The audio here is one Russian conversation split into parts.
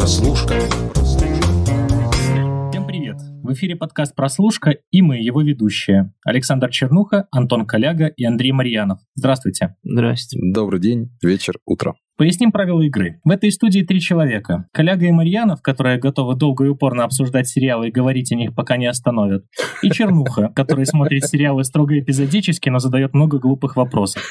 Прослушка. В эфире подкаст «Прослушка» и мы, его ведущие. Александр Чернуха, Антон Коляга и Андрей Марьянов. Здравствуйте. Здрасте. Добрый день, вечер, утро. Поясним правила игры. В этой студии три человека. Коляга и Марьянов, которые готовы долго и упорно обсуждать сериалы и говорить о них, пока не остановят. И Чернуха, который смотрит сериалы строго эпизодически, но задает много глупых вопросов.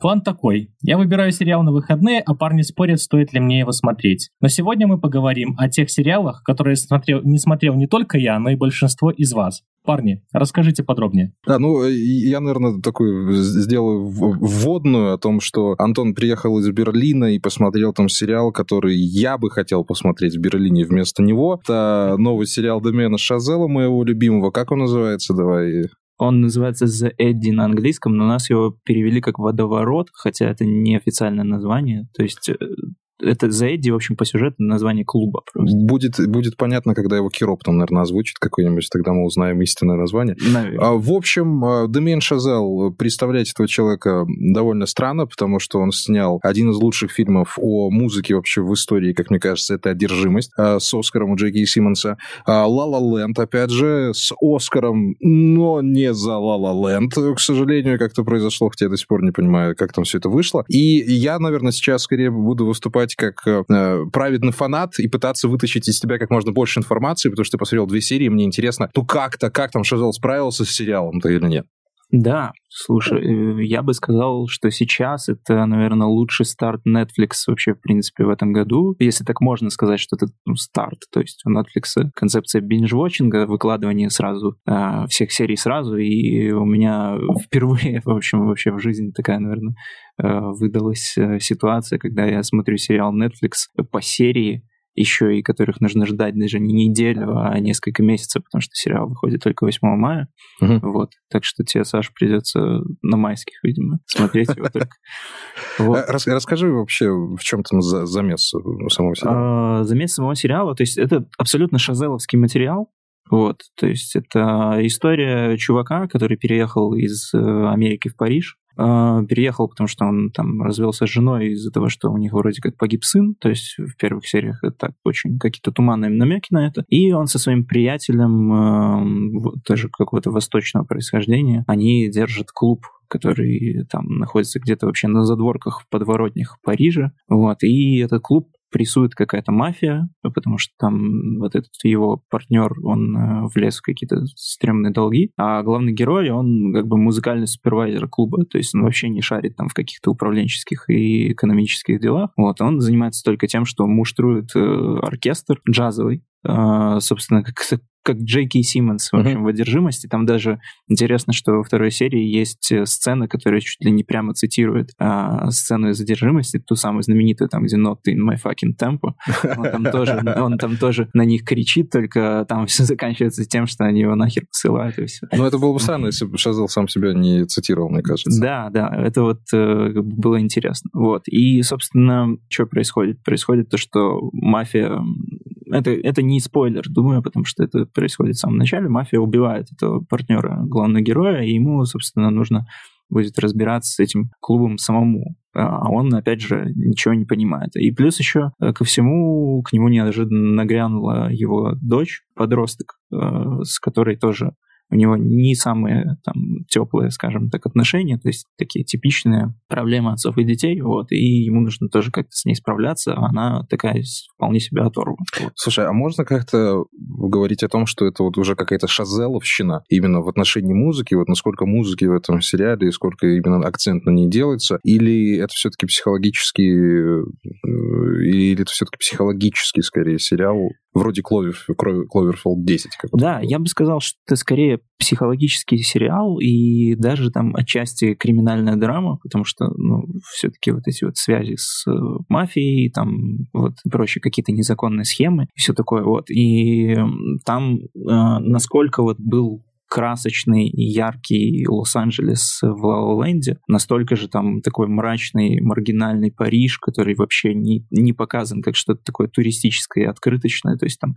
План такой. Я выбираю сериал на выходные, а парни спорят, стоит ли мне его смотреть. Но сегодня мы поговорим о тех сериалах, которые смотрел, не смотрел не только я, но и большинство из вас. Парни, расскажите подробнее. Да, ну, я, наверное, такую сделаю вводную о том, что Антон приехал из Берлина и посмотрел там сериал, который я бы хотел посмотреть в Берлине вместо него. Это новый сериал Демена Шазела, моего любимого. Как он называется? Давай он называется The Eddy на английском, но нас его перевели как «Водоворот», хотя это не официальное название. То есть э, это за Эдди, в общем, по сюжету название клуба просто. Будет, будет понятно, когда его Кироп там, наверное, озвучит какой-нибудь, тогда мы узнаем истинное название. Наверное. А, в общем, Демиан Шазел, представлять этого человека довольно странно, потому что он снял один из лучших фильмов о музыке вообще в истории, как мне кажется, это «Одержимость» а, с Оскаром у Джеки Симмонса. «Ла Ла Ленд», опять же, с Оскаром, но не за «Ла Ла Ленд», к сожалению, как-то произошло, хотя я до сих пор не понимаю, как там все это вышло. И я, наверное, сейчас скорее буду выступать выступать как э, праведный фанат и пытаться вытащить из тебя как можно больше информации, потому что ты посмотрел две серии, мне интересно, ну как-то, как там Шазел справился с сериалом-то или нет? Да, слушай, э, я бы сказал, что сейчас это, наверное, лучший старт Netflix вообще, в принципе, в этом году. Если так можно сказать, что это ну, старт. То есть у Netflix концепция бинж-вотчинга, выкладывание сразу э, всех серий сразу. И у меня впервые, в общем, вообще в жизни такая, наверное, э, выдалась э, ситуация, когда я смотрю сериал Netflix по серии, еще и которых нужно ждать даже не неделю, а несколько месяцев, потому что сериал выходит только 8 мая. Угу. Вот. Так что тебе, Саша, придется на майских, видимо, смотреть его только. Вот. Расскажи вообще, в чем там замес самого сериала? А, замес самого сериала, то есть это абсолютно шазеловский материал, вот, то есть это история чувака, который переехал из э, Америки в Париж, а, переехал, потому что он там развелся с женой из-за того, что у них вроде как погиб сын, то есть в первых сериях это так очень какие-то туманные намеки на это. И он со своим приятелем, э, тоже какого-то восточного происхождения, они держат клуб который там находится где-то вообще на задворках в подворотнях Парижа. Вот. И этот клуб прессует какая-то мафия, потому что там вот этот его партнер, он э, влез в какие-то стрёмные долги, а главный герой, он как бы музыкальный супервайзер клуба, то есть он вообще не шарит там в каких-то управленческих и экономических делах. Вот, он занимается только тем, что муштрует э, оркестр джазовый, Uh, собственно, как как Джей Кей Симмонс, в общем, в «Одержимости». Там даже интересно, что во второй серии есть э, сцена, которая чуть ли не прямо цитирует а, сцену из «Одержимости», ту самую знаменитую, там, где «Not in my fucking tempo». Он там, тоже, он там тоже на них кричит, только там все заканчивается тем, что они его нахер посылают, и все. Ну, это было бы странно, если бы Шазел сам себя не цитировал, мне кажется. Да, да, это вот э, было интересно. Вот. И, собственно, что происходит? Происходит то, что мафия это, это не спойлер, думаю, потому что это происходит в самом начале. Мафия убивает этого партнера главного героя, и ему, собственно, нужно будет разбираться с этим клубом самому. А он, опять же, ничего не понимает. И плюс еще э, ко всему к нему неожиданно нагрянула его дочь, подросток, э, с которой тоже у него не самые там теплые, скажем так, отношения, то есть такие типичные проблемы отцов и детей, вот, и ему нужно тоже как-то с ней справляться, а она такая вполне себе оторва. Вот. Слушай, а можно как-то говорить о том, что это вот уже какая-то шазеловщина именно в отношении музыки, вот насколько музыки в этом сериале и сколько именно акцент на ней делается, или это все-таки психологически, э, или это все-таки психологический скорее сериал, вроде Кловер, Кловерфолд 10. Как да, я бы сказал, что это скорее психологический сериал и даже там отчасти криминальная драма, потому что, ну, все-таки вот эти вот связи с э, мафией, там вот прочие какие-то незаконные схемы и все такое вот. И там э, насколько вот был красочный и яркий Лос-Анджелес в Ла-Ленде, настолько же там такой мрачный, маргинальный Париж, который вообще не, не показан как что-то такое туристическое и открыточное. То есть там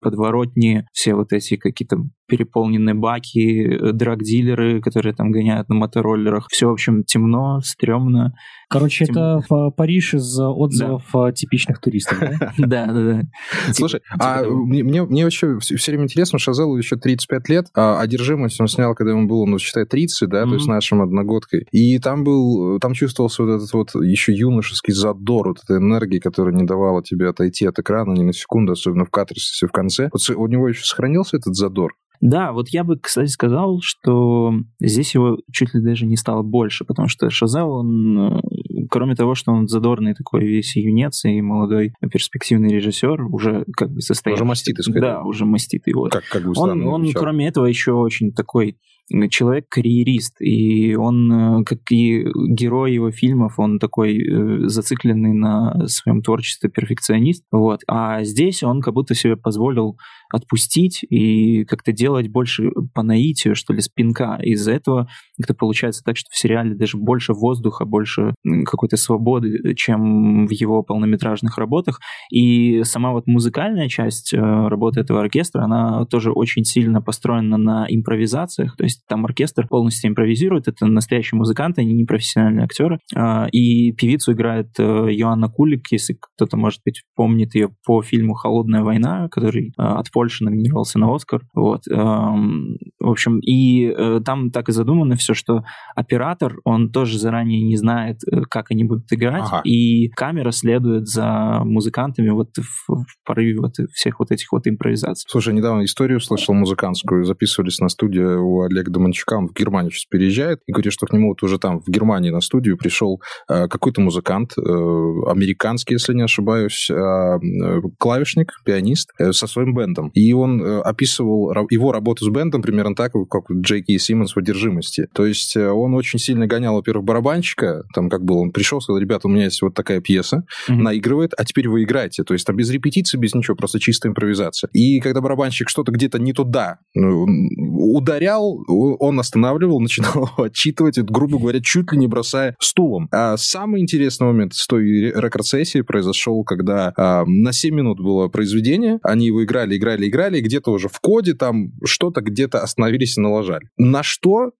подворотни, все вот эти какие-то переполненные баки, э, драг-дилеры, которые там гоняют на мотороллерах. Все, в общем, темно, стрёмно. Короче, Тем... это в Париж из отзывов да. типичных туристов, да? Да, да, да. Слушай, а мне мне вообще все время интересно, Шазелу еще 35 лет, а «Одержимость» он снял, когда ему было, ну, считай, 30, да, то есть нашим одногодкой. И там был, там чувствовался вот этот вот еще юношеский задор, вот эта энергия, которая не давала тебе отойти от экрана ни на секунду, особенно в катарсисе в конце. Вот у него еще сохранился этот задор? Да, вот я бы, кстати, сказал, что здесь его чуть ли даже не стало больше, потому что Шазел, он, э, кроме того, что он задорный такой весь юнец и молодой перспективный режиссер, уже как бы состоит... Уже маститый, скорее. Да, уже маститый. Вот. Как, как бы он, он, кроме этого, еще очень такой человек-карьерист, и он, э, как и герой его фильмов, он такой э, зацикленный на своем творчестве перфекционист, вот. А здесь он как будто себе позволил отпустить и как-то делать больше по наитию, что ли, спинка. Из-за этого как-то получается так, что в сериале даже больше воздуха, больше какой-то свободы, чем в его полнометражных работах. И сама вот музыкальная часть э, работы этого оркестра, она тоже очень сильно построена на импровизациях, то есть там оркестр полностью импровизирует, это настоящие музыканты, они не профессиональные актеры. А, и певицу играет э, Йоанна Кулик, если кто-то, может быть, помнит ее по фильму «Холодная война», который э, от Польши номинировался на Оскар. Вот. Эм, в общем, и э, там так и задумано все, что оператор, он тоже заранее не знает, как они будут играть, ага. и камера следует за музыкантами вот в, в порыве вот всех вот этих вот импровизаций. Слушай, недавно историю слышал музыкантскую, записывались на студию у Олега Доманчука, он в Германию сейчас переезжает, и говорит, что к нему вот уже там в Германии на студию пришел э, какой-то музыкант, э, американский, если не ошибаюсь, э клавишник, пианист э, со своим бендом. И он описывал его работу с бендом примерно так, как Джей Кей Симмонс в «Одержимости». То есть он очень сильно гонял, во-первых, барабанщика, там как было, он пришел, сказал, ребята, у меня есть вот такая пьеса, mm-hmm. наигрывает, а теперь вы играете. То есть там без репетиции, без ничего, просто чистая импровизация. И когда барабанщик что-то где-то не туда ударял, он останавливал, начинал отчитывать, это, грубо говоря, чуть ли не бросая стулом. А самый интересный момент с той рекорд-сессии произошел, когда а, на 7 минут было произведение, они его играли, играли, играли, где-то уже в коде там что-то где-то остановились и налажали. На что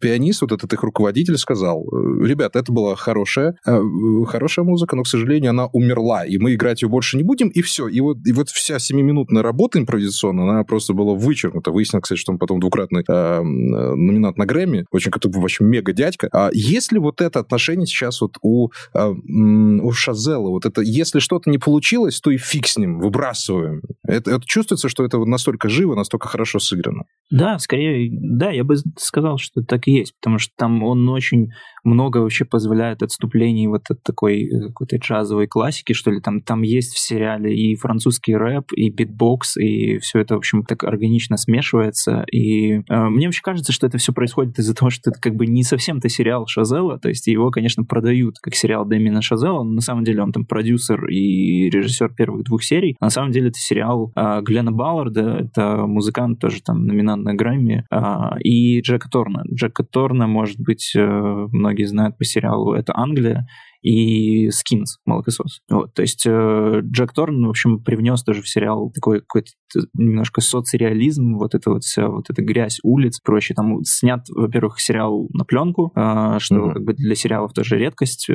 пианист, вот этот их руководитель, сказал, «Э, ребята, это была хорошая, э, хорошая музыка, но, к сожалению, она умерла, и мы играть ее больше не будем, и все. И вот, и вот вся семиминутная работа импровизационная, она просто была вычеркнута. Выяснилось, кстати, что он потом двукратный э, номинат на Грэмми, очень как вообще мега дядька. А если вот это отношение сейчас вот у, а, у Шазела, вот это, если что-то не получилось, то и фиг с ним, выбрасываем. Это, это чувствуется, что это настолько живо, настолько хорошо сыграно. Да, скорее, да, я бы сказал, что так и есть, потому что там он очень много вообще позволяет отступлений вот от такой э, какой-то джазовой классики, что ли. Там, там есть в сериале и французский рэп, и битбокс, и все это, в общем, так органично смешивается. И э, мне вообще кажется, что это все происходит из-за того, что это как бы не совсем-то сериал Шазелла, то есть его, конечно, продают как сериал Дэмиена Шазелла, но на самом деле он там продюсер и режиссер первых двух серий. На самом деле это сериал э, Глена Балларда, это музыкант тоже там номинант на Грэмми, э, и Джека Торна. Джека Торна, может быть, э, многие знают по сериалу «Это Англия», и Скинс, молокосос. Вот, то есть э, Джек Торн, в общем, привнес тоже в сериал такой какой-то немножко соцреализм, вот это вот вся вот эта грязь улиц, проще. Там снят, во-первых, сериал на пленку, э, что mm-hmm. как бы для сериалов тоже редкость,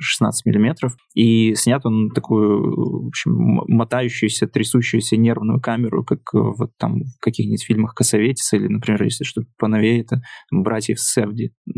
16 э, миллиметров, и снят он такую, в общем, мотающуюся, трясущуюся нервную камеру, как вот там в каких-нибудь фильмах Косоветиса или, например, если что-то поновее, это «Братьев Севди», э,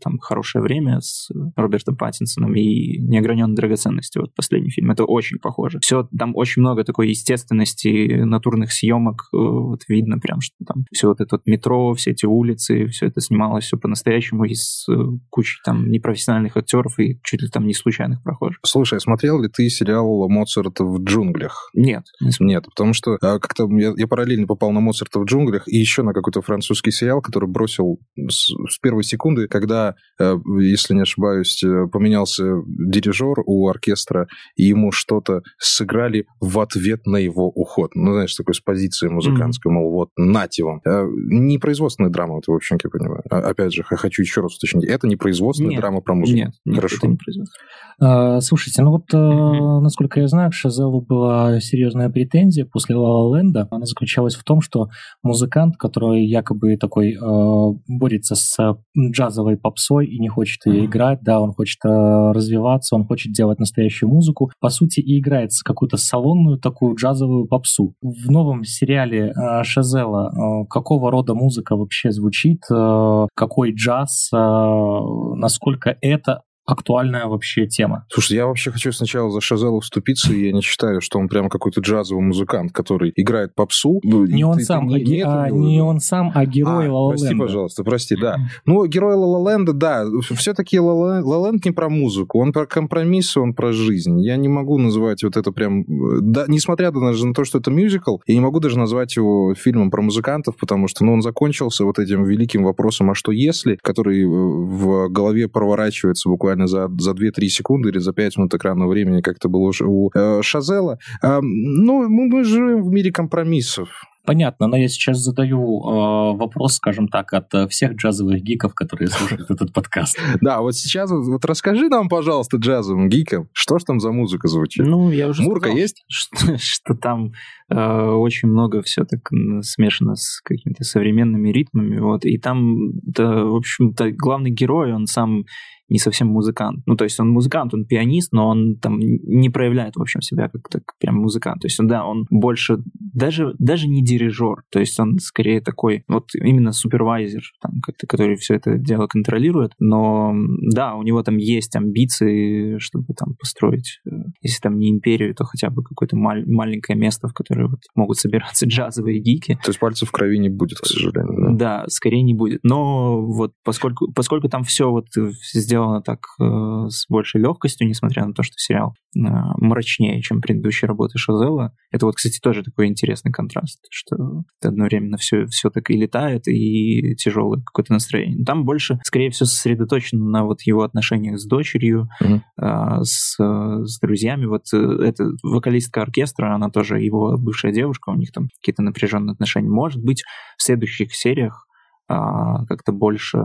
там «Хорошее время» с Робертом Паттинсоном и и неограненной драгоценности. Вот последний фильм. Это очень похоже. Все, там очень много такой естественности, натурных съемок. Э, вот видно прям, что там все вот это вот метро, все эти улицы, все это снималось все по-настоящему из э, кучи там непрофессиональных актеров и чуть ли там не случайных прохожих. Слушай, смотрел ли ты сериал «Моцарт в джунглях»? Нет. Не Нет, потому что а, как-то я, я параллельно попал на «Моцарта в джунглях» и еще на какой-то французский сериал, который бросил с, с первой секунды, когда, э, если не ошибаюсь, поменялся дирижер у оркестра, и ему что-то сыграли в ответ на его уход. Ну, знаешь, такой с позиции музыкантской, mm-hmm. мол, вот, нате вам. Э, не производственная драма, это, в общем, я понимаю. А, опять же, хочу еще раз уточнить. Это не производственная нет, драма про музыку. Нет, нет Хорошо. это не производственная. А, слушайте, ну вот, mm-hmm. насколько я знаю, к Шазелу была серьезная претензия после Ла Ленда. Она заключалась в том, что музыкант, который якобы такой э, борется с джазовой попсой и не хочет ее mm-hmm. играть, да, он хочет э, развиваться, он хочет делать настоящую музыку, по сути, и играет какую-то салонную такую джазовую попсу. В новом сериале э, Шазела э, какого рода музыка вообще звучит, э, какой джаз, насколько это актуальная вообще тема. Слушай, я вообще хочу сначала за Шазела вступиться, и я не считаю, что он прям какой-то джазовый музыкант, который играет попсу. Ну, не он ты, сам, ты, а, нет, а, не он сам, а герой а, Ла Прости, пожалуйста, прости, да. Ну, герой Ла Ленда, да, все-таки Ла Ленд не про музыку, он про компромиссы, он про жизнь. Я не могу называть вот это прям... Да, несмотря даже на то, что это мюзикл, я не могу даже назвать его фильмом про музыкантов, потому что ну, он закончился вот этим великим вопросом «а что если?», который в голове проворачивается буквально буквально за, за 2-3 секунды или за 5 минут экранного времени, как это было у э, Шазела. Э, ну, мы, мы живем в мире компромиссов. Понятно, но я сейчас задаю э, вопрос, скажем так, от э, всех джазовых гиков, которые слушают этот подкаст. Да, вот сейчас вот расскажи нам, пожалуйста, джазовым гикам, что ж там за музыка звучит? Ну, я уже Мурка есть? Что, там э, очень много все так смешано с какими-то современными ритмами, вот, и там, в общем-то, главный герой, он сам не совсем музыкант. Ну, то есть он музыкант, он пианист, но он там не проявляет, в общем, себя как так прям музыкант. То есть, он, да, он больше, даже, даже не дирижер, то есть он скорее такой, вот именно супервайзер, там, как-то, который все это дело контролирует, но да, у него там есть амбиции, чтобы там построить, э, если там не империю, то хотя бы какое-то мал- маленькое место, в которое вот могут собираться джазовые гики. То есть пальцев в крови не будет, к сожалению. Да, да скорее не будет. Но вот поскольку, поскольку там все вот сделано сделано так э, с большей легкостью, несмотря на то, что сериал э, мрачнее, чем предыдущие работы Шазела. Это вот, кстати, тоже такой интересный контраст, что одновременно все, все так и летает, и тяжелое какое-то настроение. Там больше, скорее всего, сосредоточено на вот его отношениях с дочерью, mm-hmm. э, с, с друзьями. Вот э, эта вокалистка оркестра, она тоже его бывшая девушка, у них там какие-то напряженные отношения. Может быть, в следующих сериях а, как-то больше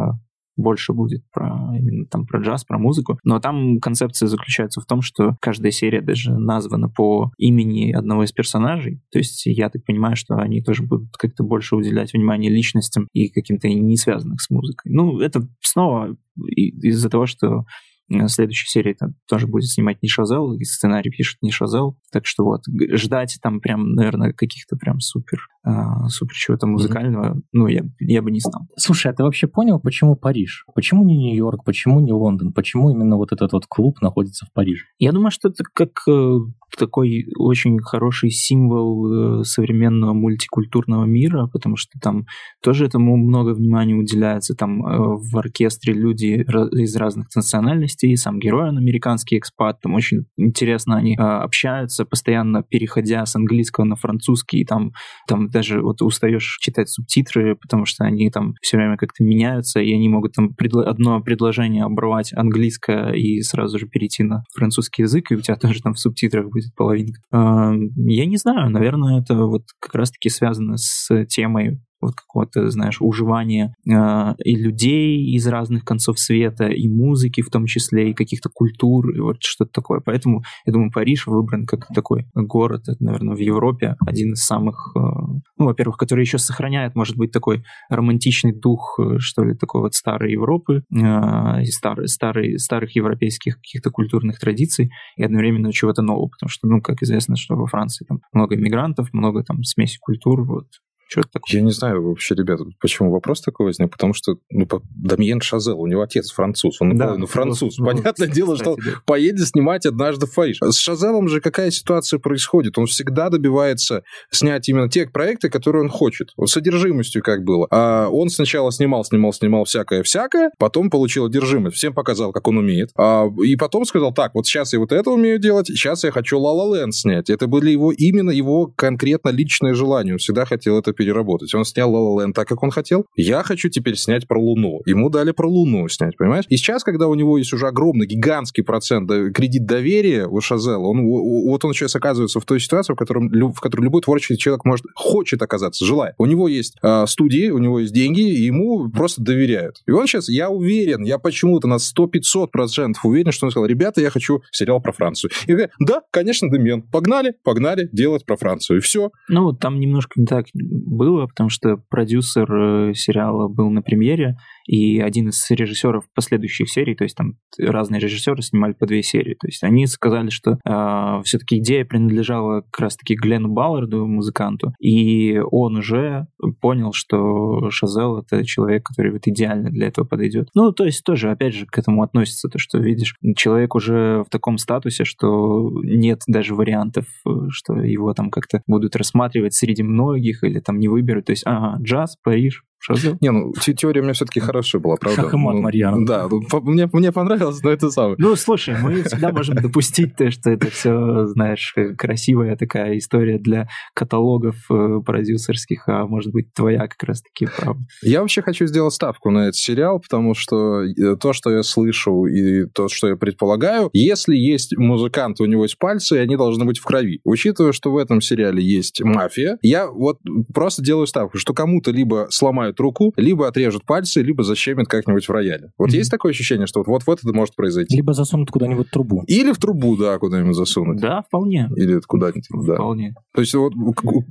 больше будет про именно там про джаз, про музыку. Но там концепция заключается в том, что каждая серия даже названа по имени одного из персонажей. То есть я так понимаю, что они тоже будут как-то больше уделять внимание личностям и каким-то не связанных с музыкой. Ну, это снова из-за того, что Э, следующей серии там тоже будет снимать не Шазел, и сценарий пишет не Шазел. Так что вот, ждать там прям, наверное, каких-то прям супер, э, супер чего-то музыкального, mm-hmm. ну, я, я бы не стал. Слушай, а ты вообще понял, почему Париж? Почему не Нью-Йорк? Почему не Лондон? Почему именно вот этот вот клуб находится в Париже? Я думаю, что это как э, такой очень хороший символ э, современного мультикультурного мира, потому что там тоже этому много внимания уделяется. Там э, в оркестре люди из разных национальностей, сам герой, он американский экспат, там очень интересно они э, общаются, постоянно переходя с английского на французский, и там, там даже вот устаешь читать субтитры, потому что они там все время как-то меняются, и они могут там предло- одно предложение обрывать английское и сразу же перейти на французский язык, и у тебя тоже там в субтитрах будет половинка. Я не знаю, наверное, это вот как раз-таки связано с темой вот какого-то, знаешь, уживания э, и людей из разных концов света, и музыки в том числе, и каких-то культур, и вот что-то такое. Поэтому, я думаю, Париж выбран как такой город, это, наверное, в Европе один из самых, э, ну, во-первых, который еще сохраняет, может быть, такой романтичный дух, э, что ли, такой вот старой Европы, э, и старый, старый, старых европейских каких-то культурных традиций, и одновременно чего-то нового, потому что, ну, как известно, что во Франции там много иммигрантов, много там смеси культур, вот, что это такое? Я не знаю вообще, ребята, почему вопрос такой возник, потому что ну, Дамьен Шазел, у него отец француз, он да, ну, француз. Ну, Понятное ну, дело, что да. поедет снимать однажды в Париж. С Шазелом же какая ситуация происходит? Он всегда добивается снять именно те проекты, которые он хочет. Вот с одержимостью как было. А он сначала снимал, снимал, снимал всякое-всякое, потом получил одержимость, всем показал, как он умеет. А, и потом сказал, так, вот сейчас я вот это умею делать, сейчас я хочу Ла Ла Ленд снять. Это были его именно его конкретно личное желание. Он всегда хотел это переработать. Он снял La La Land так, как он хотел. Я хочу теперь снять про Луну. Ему дали про Луну снять, понимаешь? И сейчас, когда у него есть уже огромный, гигантский процент кредит доверия у Шазела, он, вот он сейчас оказывается в той ситуации, в, котором, в которой любой творческий человек может, хочет оказаться, желает. У него есть э, студии, у него есть деньги, и ему просто доверяют. И он сейчас, я уверен, я почему-то на 100-500 процентов уверен, что он сказал, ребята, я хочу сериал про Францию. И говорят, да, конечно, Демен, погнали, погнали делать про Францию, и все. Ну, там немножко не так было, потому что продюсер э, сериала был на премьере, и один из режиссеров последующих серий, то есть там разные режиссеры снимали по две серии, то есть они сказали, что э, а, все-таки идея принадлежала как раз-таки Гленну Балларду, музыканту, и он уже понял, что Шазел — это человек, который вот идеально для этого подойдет. Ну, то есть тоже, опять же, к этому относится то, что, видишь, человек уже в таком статусе, что нет даже вариантов, что его там как-то будут рассматривать среди многих или там не выберут. То есть, ага, джаз, Париж, Шазел? Не, ну, теория у меня все-таки хорошая была, правда. Шах и мат, ну, Марьяна. Да, ну, мне, мне понравилось, но это самое. Ну, слушай, мы всегда можем допустить то, что это все, знаешь, красивая такая история для каталогов э, продюсерских, а может быть, твоя как раз-таки правда. Я вообще хочу сделать ставку на этот сериал, потому что э, то, что я слышу и то, что я предполагаю, если есть музыкант, у него есть пальцы, и они должны быть в крови. Учитывая, что в этом сериале есть мафия, я вот просто делаю ставку, что кому-то либо сломают сломают руку, либо отрежут пальцы, либо защемят как-нибудь в рояле. Вот mm-hmm. есть такое ощущение, что вот, вот, вот это может произойти? Либо засунут куда-нибудь трубу. Или в трубу, да, куда-нибудь засунуть. Да, вполне. Или куда-нибудь, да. Вполне. То есть вот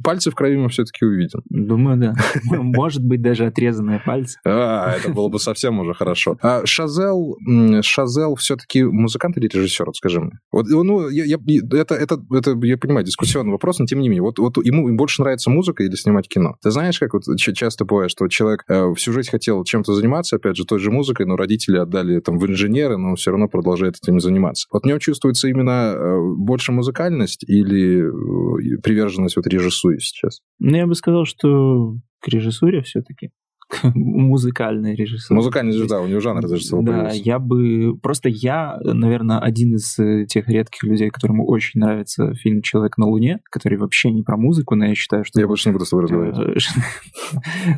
пальцы в крови мы все-таки увидим. Думаю, да. Может быть, даже отрезанные пальцы. А, это было бы совсем уже хорошо. А Шазел, Шазел все-таки музыкант или режиссер, скажи мне? Вот, ну, я, я, это, это, это, я понимаю, дискуссионный вопрос, но тем не менее. Вот, вот ему больше нравится музыка или снимать кино? Ты знаешь, как вот часто бывает, что человек э, всю жизнь хотел чем-то заниматься, опять же, той же музыкой, но родители отдали там в инженеры, но он все равно продолжает этим заниматься. Вот в нем чувствуется именно э, больше музыкальность или э, приверженность вот режиссуре сейчас? Ну, я бы сказал, что к режиссуре все-таки. Музыкальный режиссер. Музыкальный режиссер, да, у него жанр режиссера Да, появился. я бы... Просто я, наверное, один из э, тех редких людей, которому очень нравится фильм «Человек на Луне», который вообще не про музыку, но я считаю, что... Я больше не буду с тобой разговаривать.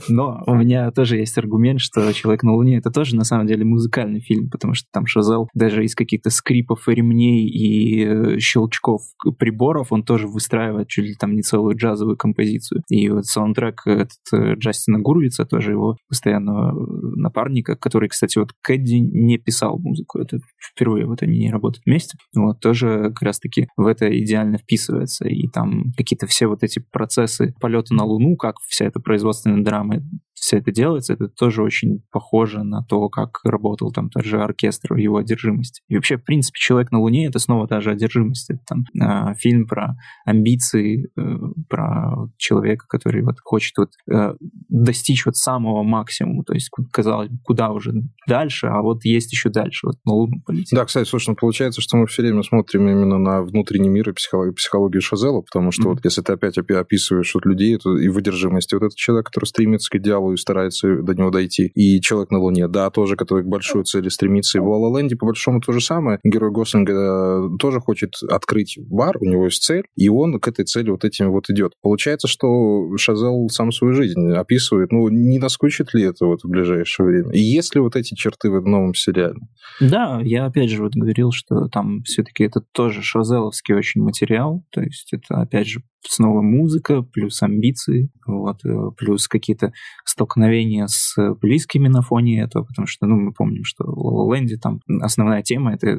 Но у меня тоже есть аргумент, что «Человек на Луне» — это тоже, на самом деле, музыкальный фильм, потому что там Шазел даже из каких-то скрипов и ремней и э, щелчков приборов он тоже выстраивает чуть ли там не целую джазовую композицию. И вот саундтрек этот э, Джастина Гурвица тоже его постоянного напарника, который, кстати, вот Кэдди не писал музыку, это впервые вот они не работают вместе, вот тоже как раз-таки в это идеально вписывается, и там какие-то все вот эти процессы полета на Луну, как вся эта производственная драма все это делается, это тоже очень похоже на то, как работал там тот же оркестр в его одержимости. И вообще, в принципе, «Человек на Луне» — это снова та же одержимость. Это там э, фильм про амбиции, э, про человека, который вот хочет вот э, достичь вот самого максимума, то есть, казалось бы, куда уже дальше, а вот есть еще дальше, вот на Луну полететь. Да, кстати, слушай, ну получается, что мы все время смотрим именно на внутренний мир и психологию, психологию Шазела, потому что mm-hmm. вот если ты опять описываешь вот людей то и выдержимость, вот этот человек, который стремится к идеалу и старается до него дойти. И «Человек на Луне», да, тоже, который к большой цели стремится. И в «Ла Ленде» по большому то же самое. Герой Гослинга э, тоже хочет открыть бар, у него есть цель, и он к этой цели вот этим вот идет. Получается, что Шазел сам свою жизнь описывает. Ну, не наскучит ли это вот в ближайшее время? И есть ли вот эти черты в новом сериале? Да, я опять же вот говорил, что там все-таки это тоже шазеловский очень материал, то есть это опять же снова музыка, плюс амбиции, вот, э, плюс какие-то столкновения с близкими на фоне этого, потому что, ну, мы помним, что в Ленде там основная тема — это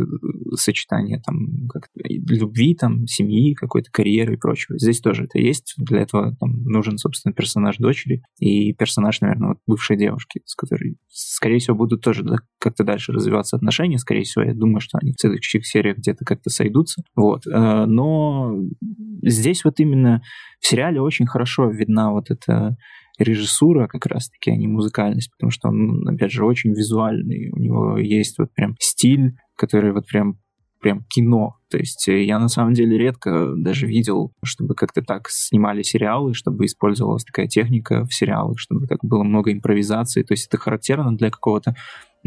сочетание там как любви, там, семьи, какой-то карьеры и прочего. Здесь тоже это есть, для этого там нужен, собственно, персонаж дочери и персонаж, наверное, вот бывшей девушки, с которой, скорее всего, будут тоже да, как-то дальше развиваться отношения, скорее всего, я думаю, что они в следующих сериях где-то как-то сойдутся, вот. Э, но здесь вот именно именно в сериале очень хорошо видна вот эта режиссура как раз-таки, а не музыкальность, потому что он, опять же, очень визуальный, у него есть вот прям стиль, который вот прям прям кино. То есть э, я на самом деле редко даже видел, чтобы как-то так снимали сериалы, чтобы использовалась такая техника в сериалах, чтобы так было много импровизации. То есть это характерно для какого-то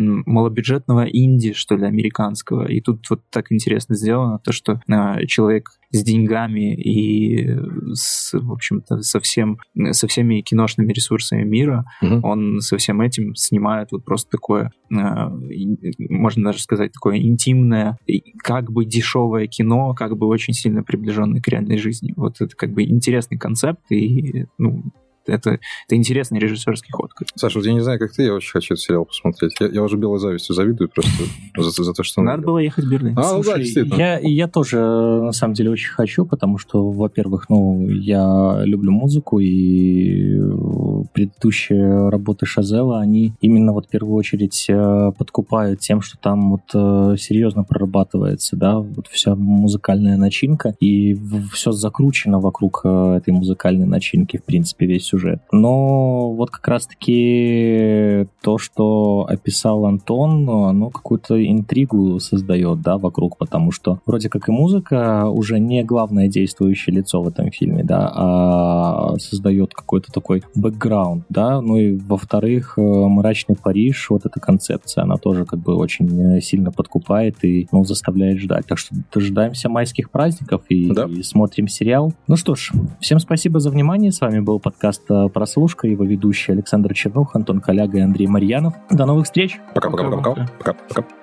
малобюджетного инди, что ли, американского. И тут вот так интересно сделано то, что э, человек с деньгами и с, в общем-то, со, всем, со всеми киношными ресурсами мира, угу. он со всем этим снимает вот просто такое, э, можно даже сказать, такое интимное, как бы дешевое кино, как бы очень сильно приближенное к реальной жизни. Вот это как бы интересный концепт, и ну, это, это интересный режиссерский ход. Саша, вот я не знаю, как ты, я очень хочу этот сериал посмотреть. Я, я уже белой завистью завидую просто за, за то, что... Надо было ехать в Берлин. А, ну Слушай, да, действительно. Я, я тоже, на самом деле, очень хочу, потому что, во-первых, ну, я люблю музыку, и предыдущие работы Шазела, они именно вот в первую очередь э, подкупают тем, что там вот э, серьезно прорабатывается, да, вот вся музыкальная начинка, и все закручено вокруг э, этой музыкальной начинки, в принципе, весь сюжет. Но вот как раз-таки то, что описал Антон, оно какую-то интригу создает, да, вокруг, потому что вроде как и музыка уже не главное действующее лицо в этом фильме, да, а создает какой-то такой бэкграунд, да, ну и во-вторых, э, мрачный Париж, вот эта концепция, она тоже как бы очень сильно подкупает и, ну, заставляет ждать. Так что дожидаемся майских праздников и, да. и смотрим сериал. Ну что ж, всем спасибо за внимание, с вами был подкаст подкаста «Прослушка», его ведущие Александр Чернух, Антон Коляга и Андрей Марьянов. До новых встреч! Пока-пока-пока. Пока-пока.